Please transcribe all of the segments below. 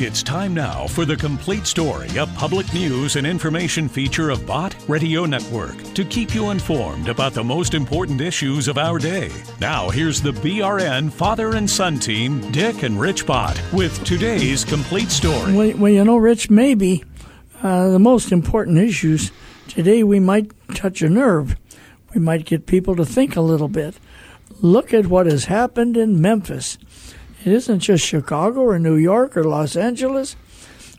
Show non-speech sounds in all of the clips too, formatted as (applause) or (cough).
It's time now for the complete story, a public news and information feature of Bott Radio Network to keep you informed about the most important issues of our day. Now, here's the BRN father and son team, Dick and Rich Bott, with today's complete story. Well, well you know, Rich, maybe uh, the most important issues today we might touch a nerve. We might get people to think a little bit. Look at what has happened in Memphis. It isn't just Chicago or New York or Los Angeles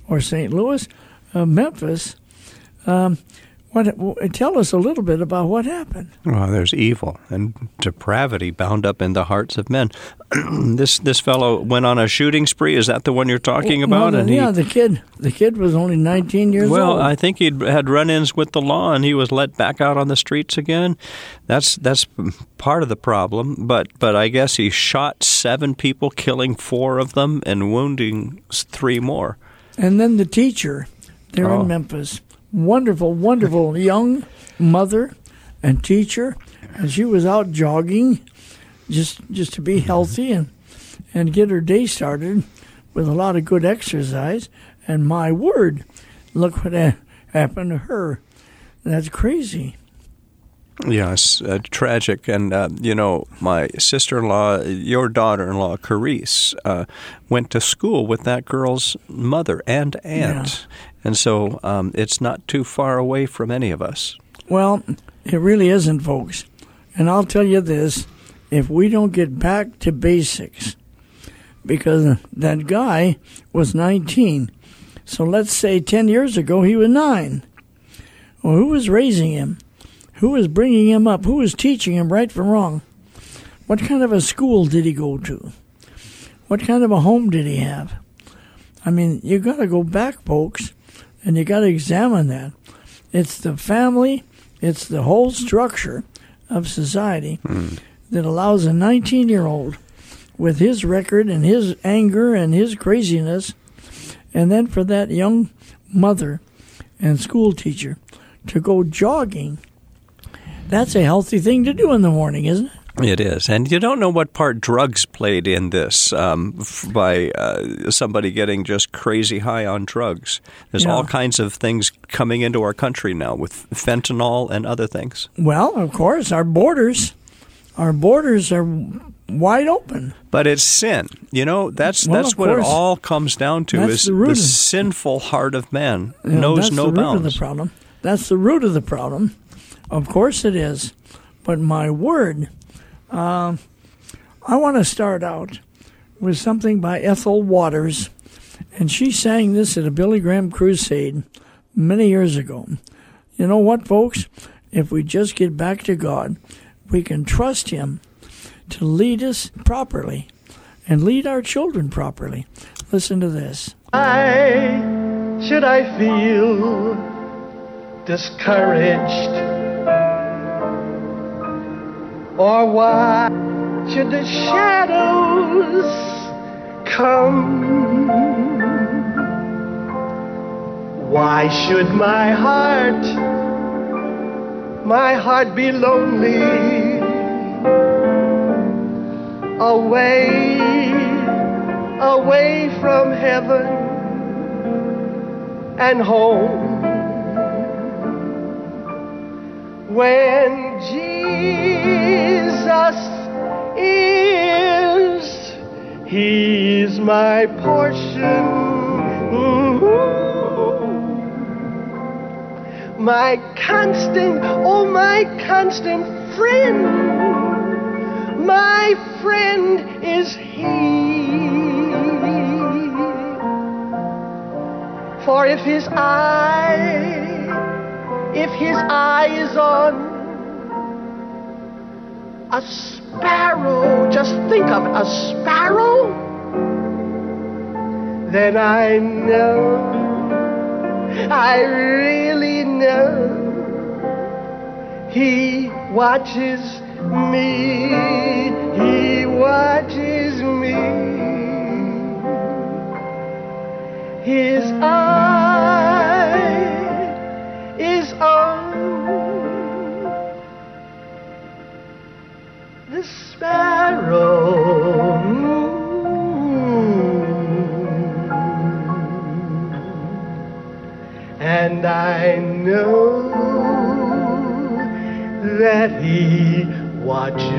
or St. Louis, uh, Memphis. Um, what, tell us a little bit about what happened. Well, there's evil and depravity bound up in the hearts of men. (clears throat) this this fellow went on a shooting spree. Is that the one you're talking about? Well, and yeah, he, the kid the kid was only 19 years well, old. Well, I think he had run-ins with the law, and he was let back out on the streets again. That's that's part of the problem. But but I guess he shot seven people, killing four of them and wounding three more. And then the teacher there oh. in Memphis wonderful, wonderful (laughs) young mother and teacher, and she was out jogging just just to be healthy and and get her day started with a lot of good exercise. And my word, look what happened to her. That's crazy. Yes, uh, tragic. And, uh, you know, my sister in law, your daughter in law, Carice, uh, went to school with that girl's mother and aunt. And so um, it's not too far away from any of us. Well, it really isn't, folks. And I'll tell you this if we don't get back to basics, because that guy was 19. So let's say 10 years ago he was 9. Well, who was raising him? Who was bringing him up? Who was teaching him right from wrong? What kind of a school did he go to? What kind of a home did he have? I mean, you got to go back, folks, and you got to examine that. It's the family, it's the whole structure of society mm. that allows a 19 year old with his record and his anger and his craziness, and then for that young mother and school teacher to go jogging. That's a healthy thing to do in the morning, isn't it? It is, and you don't know what part drugs played in this um, f- by uh, somebody getting just crazy high on drugs. There's yeah. all kinds of things coming into our country now with fentanyl and other things. Well, of course, our borders, our borders are wide open. But it's sin. You know, that's well, that's what course. it all comes down to that's is the, the sinful heart of man knows no the bounds. Root of the problem. That's the root of the problem. Of course it is. But my word uh, I want to start out with something by Ethel Waters, and she sang this at a Billy Graham crusade many years ago. You know what, folks? If we just get back to God, we can trust Him to lead us properly and lead our children properly. Listen to this. Why should I feel discouraged? Or why should the shadows come? Why should my heart, my heart be lonely? Away, away from heaven and home. When Jesus Jesus is. He's my portion. Mm-hmm. My constant, oh, my constant friend. My friend is He. For if His eye, if His eye is on a sparrow, just think of it, a sparrow, then I know, I really know, He watches me, He watches me. His eye is on the sparrow. moon. and I know that He watches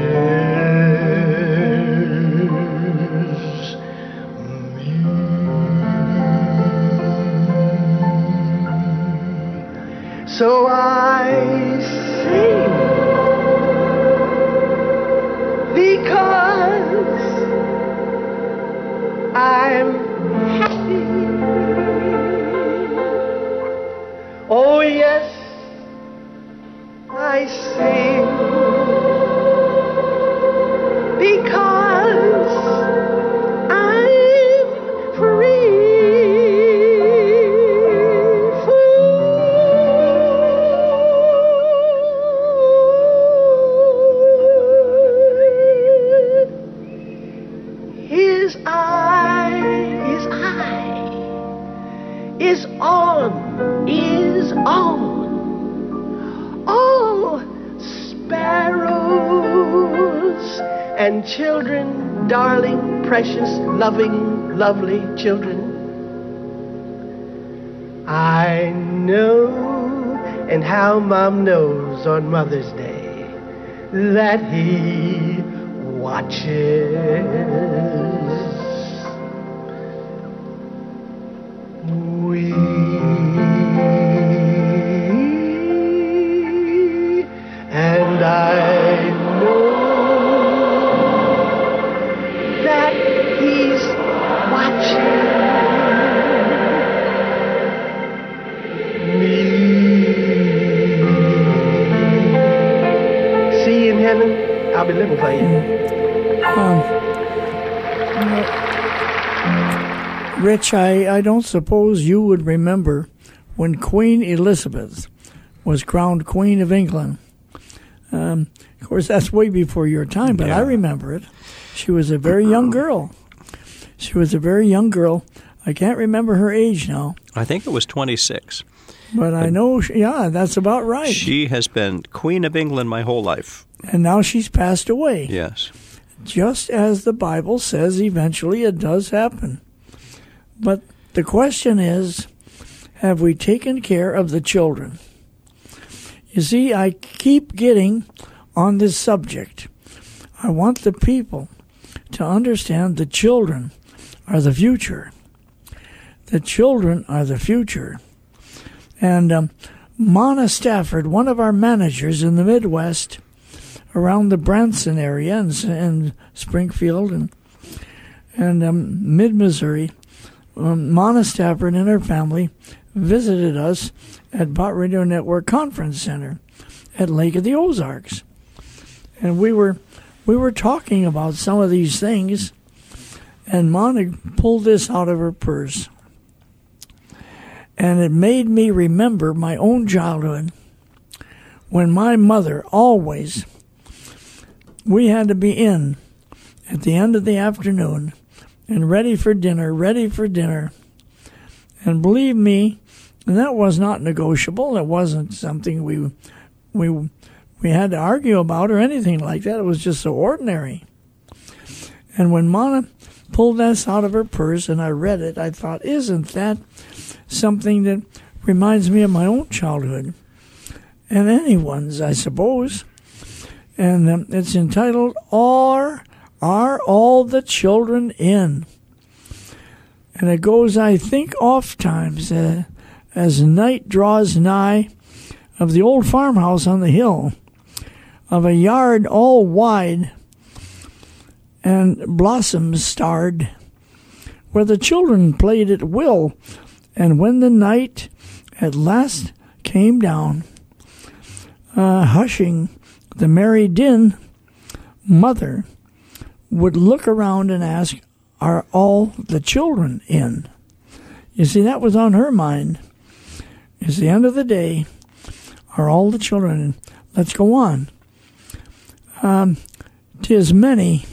me. So I I'm happy. Oh, yes, I sing because I'm free. His eye, is on, is on all sparrows and children, darling, precious, loving, lovely children. I know, and how Mom knows on Mother's Day that he watches. Heaven. I'll be looking for you. Rich, I, I don't suppose you would remember when Queen Elizabeth was crowned Queen of England. Um, of course, that's way before your time, but I remember it. She was a very young (clears throat) girl. She was a very young girl. I can't remember her age now, I think it was 26. but I know, she, yeah, that's about right. She has been Queen of England my whole life. And now she's passed away. Yes. just as the Bible says eventually it does happen. But the question is have we taken care of the children? You see, I keep getting on this subject. I want the people to understand the children are the future. The children are the future. And um, Mona Stafford, one of our managers in the Midwest, around the Branson area and, and Springfield and and um, mid Missouri, um, Mona Stafford and her family visited us at Bott Radio Network Conference Center at Lake of the Ozarks, and we were we were talking about some of these things, and Mona pulled this out of her purse, and it made me remember my own childhood when my mother always we had to be in at the end of the afternoon and ready for dinner, ready for dinner. And believe me, that was not negotiable. It wasn't something we we we had to argue about or anything like that. It was just so ordinary. And when Mona pulled this out of her purse and I read it, I thought, isn't that something that reminds me of my own childhood? And anyone's, I suppose and um, it's entitled "Are Are All the Children In?" And it goes, I think, oft times uh, as night draws nigh of the old farmhouse on the hill, of a yard all wide and blossoms starred, where the children played at will, and when the night at last came down, uh, hushing the merry din, mother would look around and ask, Are all the children in? You see, that was on her mind. It's the end of the day. Are all the children in? Let's go on. Um, tis many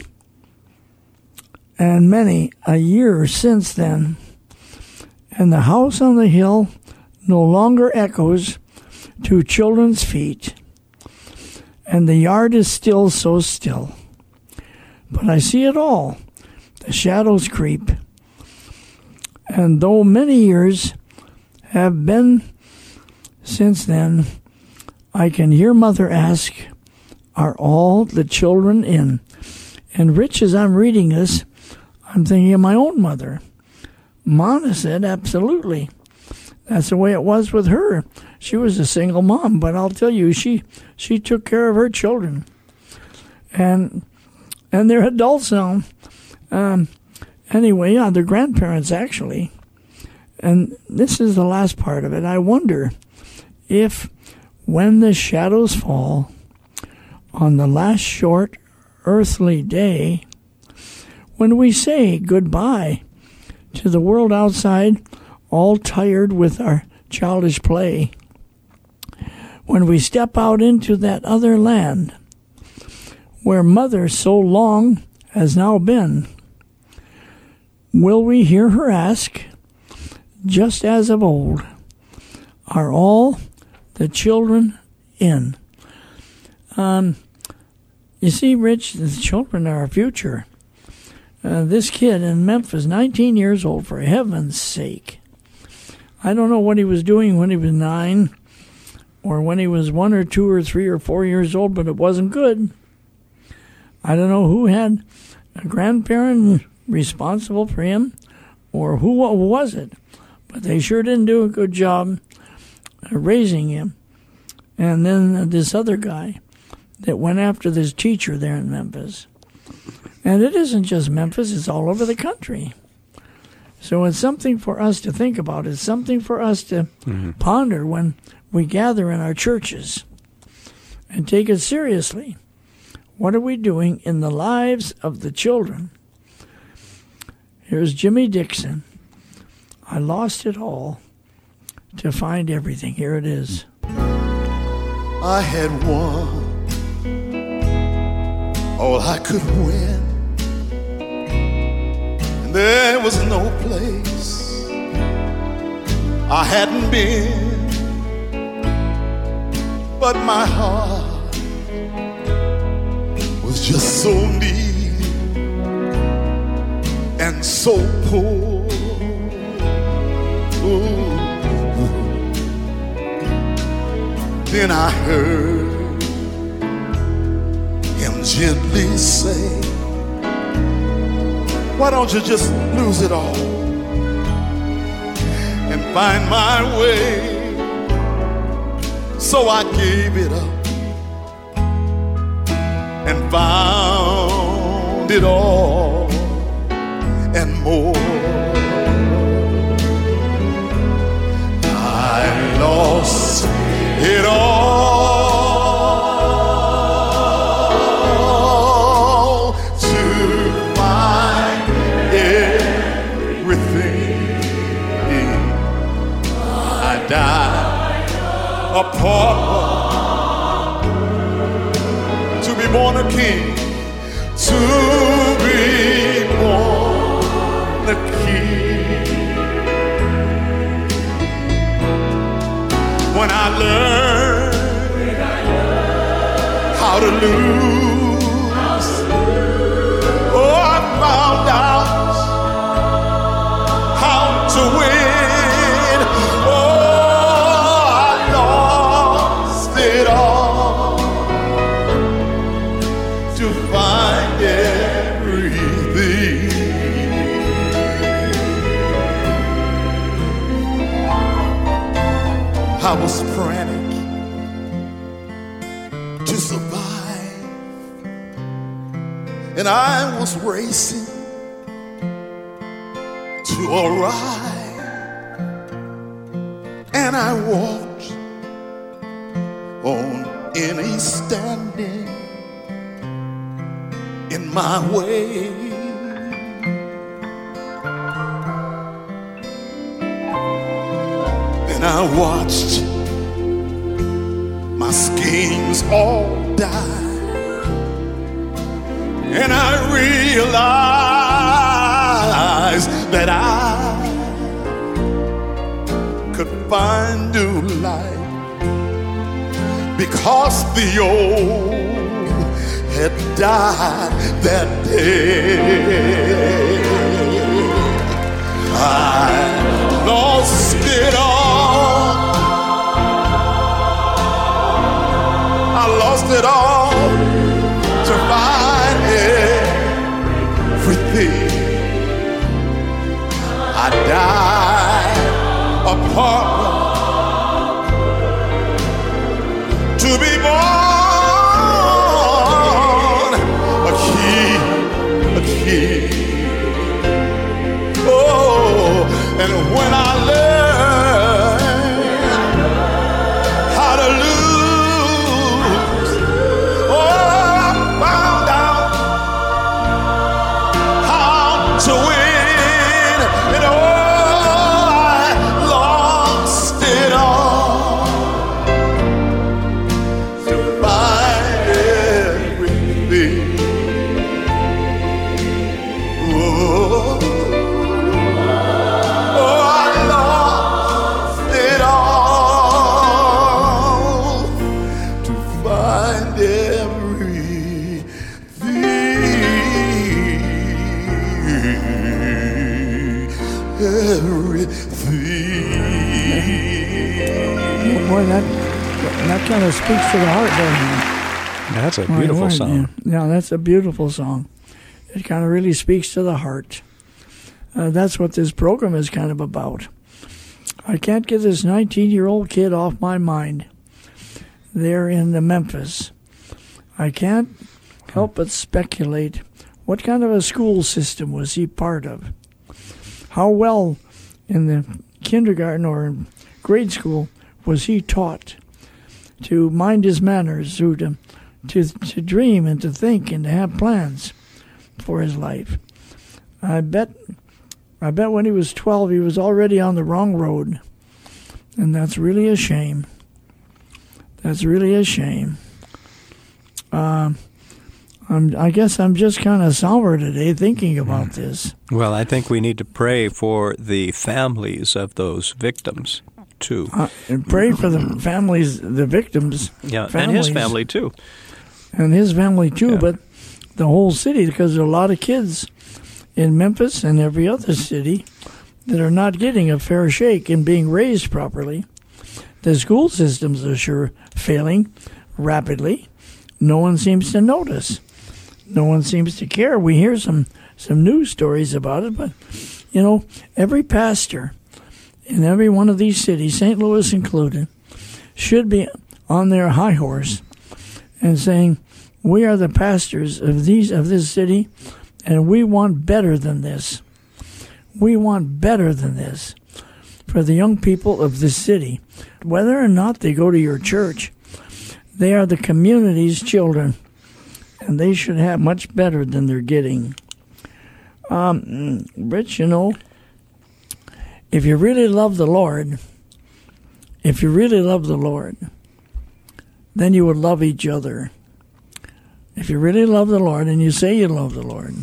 and many a year since then, and the house on the hill no longer echoes to children's feet and the yard is still so still. But I see it all. The shadows creep. And though many years have been since then, I can hear Mother ask, Are all the children in? And Rich, as I'm reading this, I'm thinking of my own mother. Mona said, Absolutely. That's the way it was with her. She was a single mom, but I'll tell you, she she took care of her children, and and they're adults now. Um, anyway, yeah, they're grandparents actually, and this is the last part of it. I wonder if, when the shadows fall, on the last short earthly day, when we say goodbye to the world outside all tired with our childish play. When we step out into that other land where mother so long has now been, will we hear her ask, just as of old, are all the children in? Um, you see, Rich, the children are our future. Uh, this kid in Memphis, 19 years old, for heaven's sake, I don't know what he was doing when he was nine or when he was one or two or three or four years old, but it wasn't good. I don't know who had a grandparent responsible for him or who was it, but they sure didn't do a good job raising him. And then this other guy that went after this teacher there in Memphis. And it isn't just Memphis, it's all over the country. So it's something for us to think about. It's something for us to mm-hmm. ponder when we gather in our churches and take it seriously. What are we doing in the lives of the children? Here's Jimmy Dixon. I lost it all to find everything. Here it is. I had won all I could win and there was no place I hadn't been, but my heart was just so neat and so poor. Ooh. Then I heard him gently say, why don't you just lose it all and find my way? So I gave it up and found it all and more. I lost it all. A pauper to be born a king, to be born a king. When I learned how to lose, and I was racing to arrive, and I walked on any standing in my way. And I watched my schemes all die and I realized that I could find new life because the old had died that day. I lost it all. I lost it all. I died apart to be born a king, a king. Oh, and when I kind of speaks to the heart, doesn't it? That's a beautiful word, song. Yeah. yeah, that's a beautiful song. It kind of really speaks to the heart. Uh, that's what this program is kind of about. I can't get this 19 year old kid off my mind there in the Memphis. I can't help but speculate what kind of a school system was he part of? How well in the kindergarten or grade school was he taught to mind his manners, to, to, to, dream and to think and to have plans for his life? I bet I bet when he was 12 he was already on the wrong road. And that's really a shame. That's really a shame. Uh, I'm, I guess I'm just kind of sour today thinking about this. Well, I think we need to pray for the families of those victims too. Uh, and pray for the families, the victims. yeah, and his family too. And his family too, Yeah. but the whole city, because there are a lot of kids in Memphis and every other city that are not getting a fair shake and being raised properly. The school systems are sure failing rapidly. No one seems to notice. No one seems to care. We hear some some news stories about it, but you know, every pastor in every one of these cities, St. Louis included, should be on their high horse and saying, "We are the pastors of these of this city, and we want better than this. We want better than this for the young people of this city, whether or not they go to your church. They are the community's children, and they should have much better than they're getting." Um, Rich, you know, if you really love the Lord, if you really love the Lord, then you would love each other. If you really love the Lord and you say you love the Lord,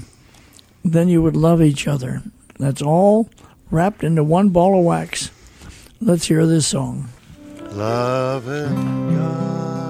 then you would love each other. That's all wrapped into one ball of wax. Let's hear this song. Loving God,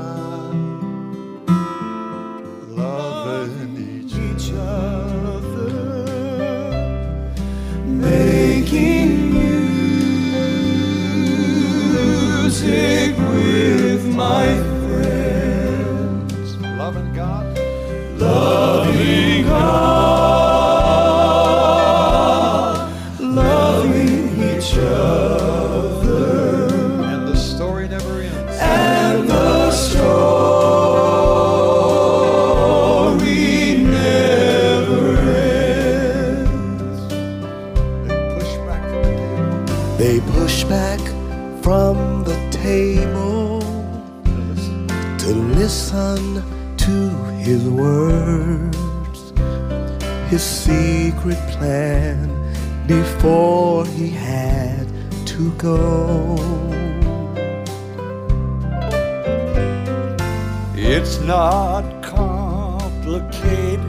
It's not complicated,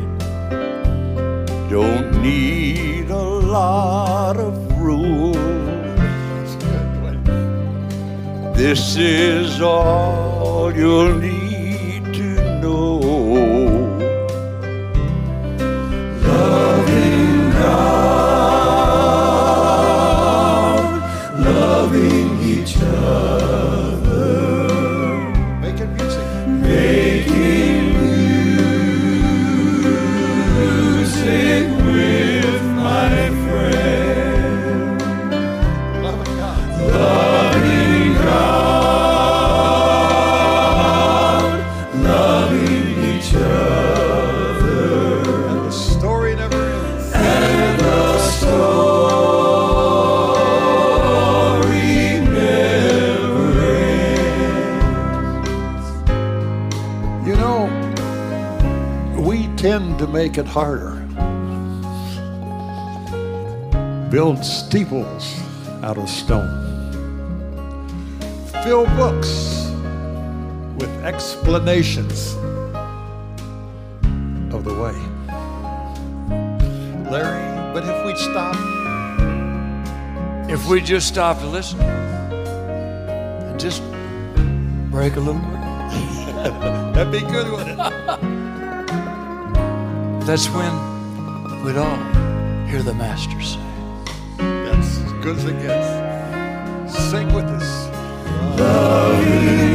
don't need a lot of rules. This is all you'll need make it harder. Build steeples out of stone. Fill books with explanations of the way. Larry, but if we'd stop, If we just stop to listen and just break a little bit, (laughs) that'd be good, wouldn't it? That's when we'd all hear the master say. That's as good as it gets. Sing with us. Making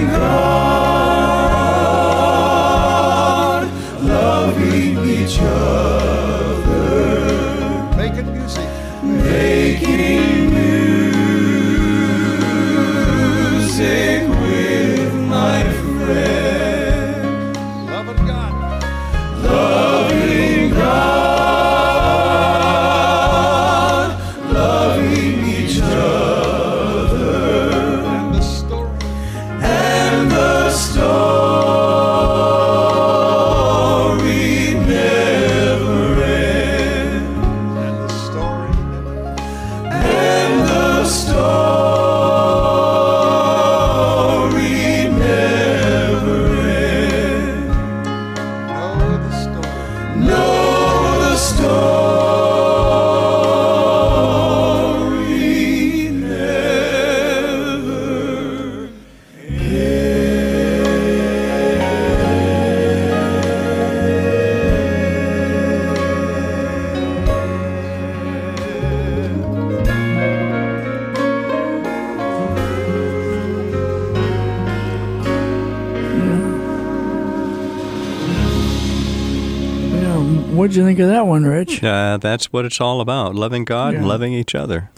that's what it's all about loving God and loving each other.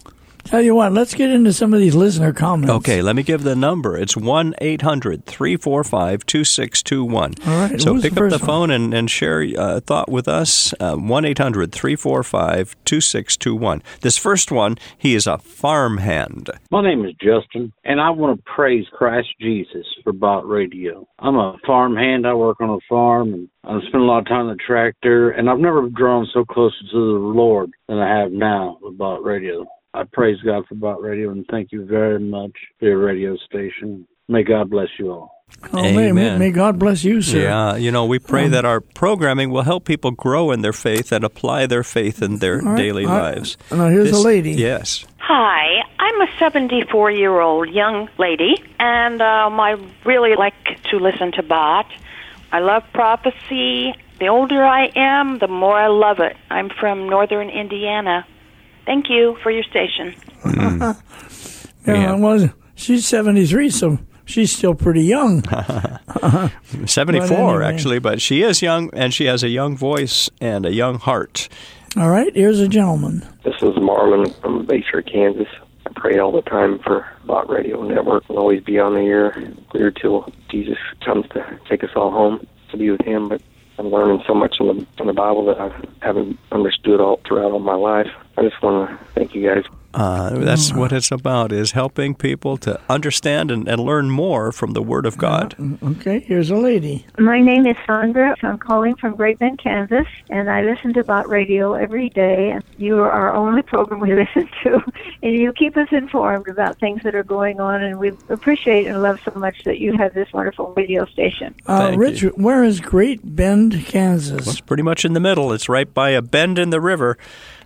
Tell you what, let's get into some of these listener comments. Okay, let me give the number. It's 1 800 345 2621. All right, So who's pick the up the phone and, and share a thought with us. Uh, 1 800 345 2621. This first one, he is a farmhand. My name is Justin, and I want to praise Christ Jesus for Bott Radio. I'm a farmhand. I work on a farm, and I spend a lot of time on the tractor, and I've never drawn so close to the Lord than I have now with Bott Radio. I praise God for Bott Radio, and thank you very much for your radio station. May God bless you all. Oh, may, may, Amen. may God bless you, sir. Yeah, you know, we pray Um, that our programming will help people grow in their faith and apply their faith in their All right, daily all right. lives. Now, here's a lady. Yes. Hi, I'm a 74 year old young lady, and um, I really like to listen to Bott. I love prophecy. The older I am, the more I love it. I'm from northern Indiana. Thank you for your station. Mm. (laughs) Yeah, Yeah. well, she's 73, so she's still pretty young. (laughs) 74, But anyway. actually, but she is young and she has a young voice and a young heart. All right, here's a gentleman. This is Marlon from Bayshore, Kansas. I pray all the time for Bott Radio Network will always be on the air clear till Jesus comes to take us all home to be with Him. But I'm learning so much in the in the Bible that I haven't understood all throughout all my life. I just want to thank you guys. Uh, that's what it's about, is helping people to understand and, and learn more from the Word of God. Okay, here's a lady. My name is Sandra. I'm calling from Great Bend, Kansas, and I listen to Bott Radio every day. And You are our only program we (laughs) listen to, and you keep us informed about things that are going on, and we appreciate and love so much that you have this wonderful radio station. Uh, Thank Rich, you. where is Great Bend, Kansas? It's pretty much in the middle. It's right by a bend in the river.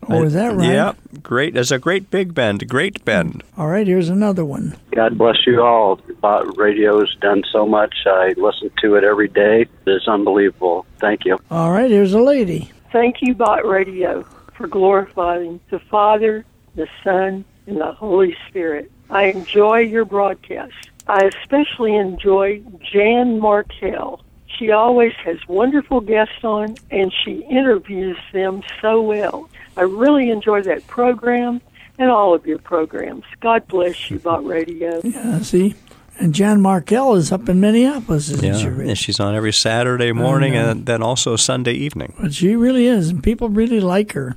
Oh, is that right? Yeah, great. There's a great big bend, great bend. All right, here's another one. God bless you all. Uh, Bott Radio has done so much. I listen to it every day. It's unbelievable. Thank you. All right, here's a lady. Thank you, Bott Radio, for glorifying the Father, the Son, and the Holy Spirit. I enjoy your broadcast. I especially enjoy Jan Markell. She always has wonderful guests on, and she interviews them so well. I really enjoy that program and all of your programs. God bless you, Bott Radio. Yeah, see? And Jan Markell is up in Minneapolis, isn't Yeah, she, and she's on every Saturday morning and then also Sunday evening. But she really is, and people really like her.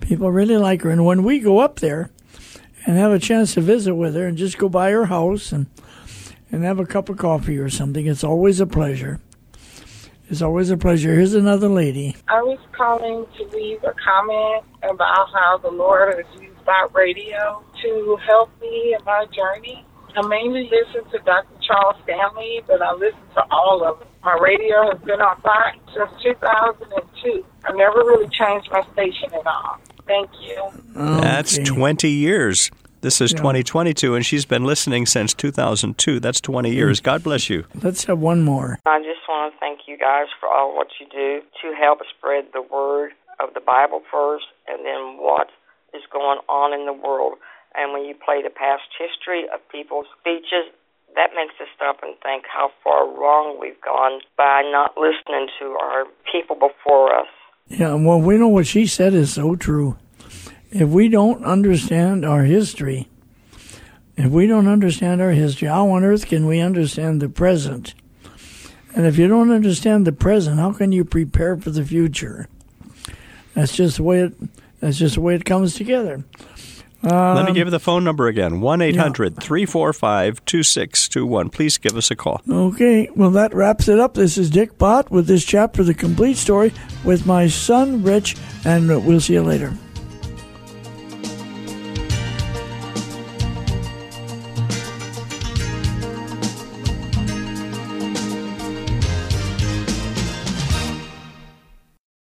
People really like her. And when we go up there and have a chance to visit with her and just go by her house and and have a cup of coffee or something, it's always a pleasure. It's always a pleasure. Here's another lady. I was calling to leave a comment about how the Lord has used Bott Radio to help me in my journey. I mainly listen to Dr. Charles Stanley, but I listen to all of them. My radio has been on Bott since 2002. I never really changed my station at all. Thank you. That's 20 years. This is 2022, and she's been listening since 2002. That's 20 hmm. years. God bless you. Let's have one more. I just want to thank you guys for all what you do to help spread the word of the Bible first and then what is going on in the world. And when you play the past history of people's speeches, that makes us stop and think how far wrong we've gone by not listening to our people before us. Yeah, well, we know what she said is so true. If we don't understand our history, if we don't understand our history, how on earth can we understand the present? And if you don't understand the present, how can you prepare for the future? That's just the way it. That's just the way it comes together. Let me Um, give the phone number again 1 800 345 2621. Please give us a call. Okay, well, that wraps it up. This is Dick Bott with this chapter, The Complete Story, with my son, Rich, and we'll see you later.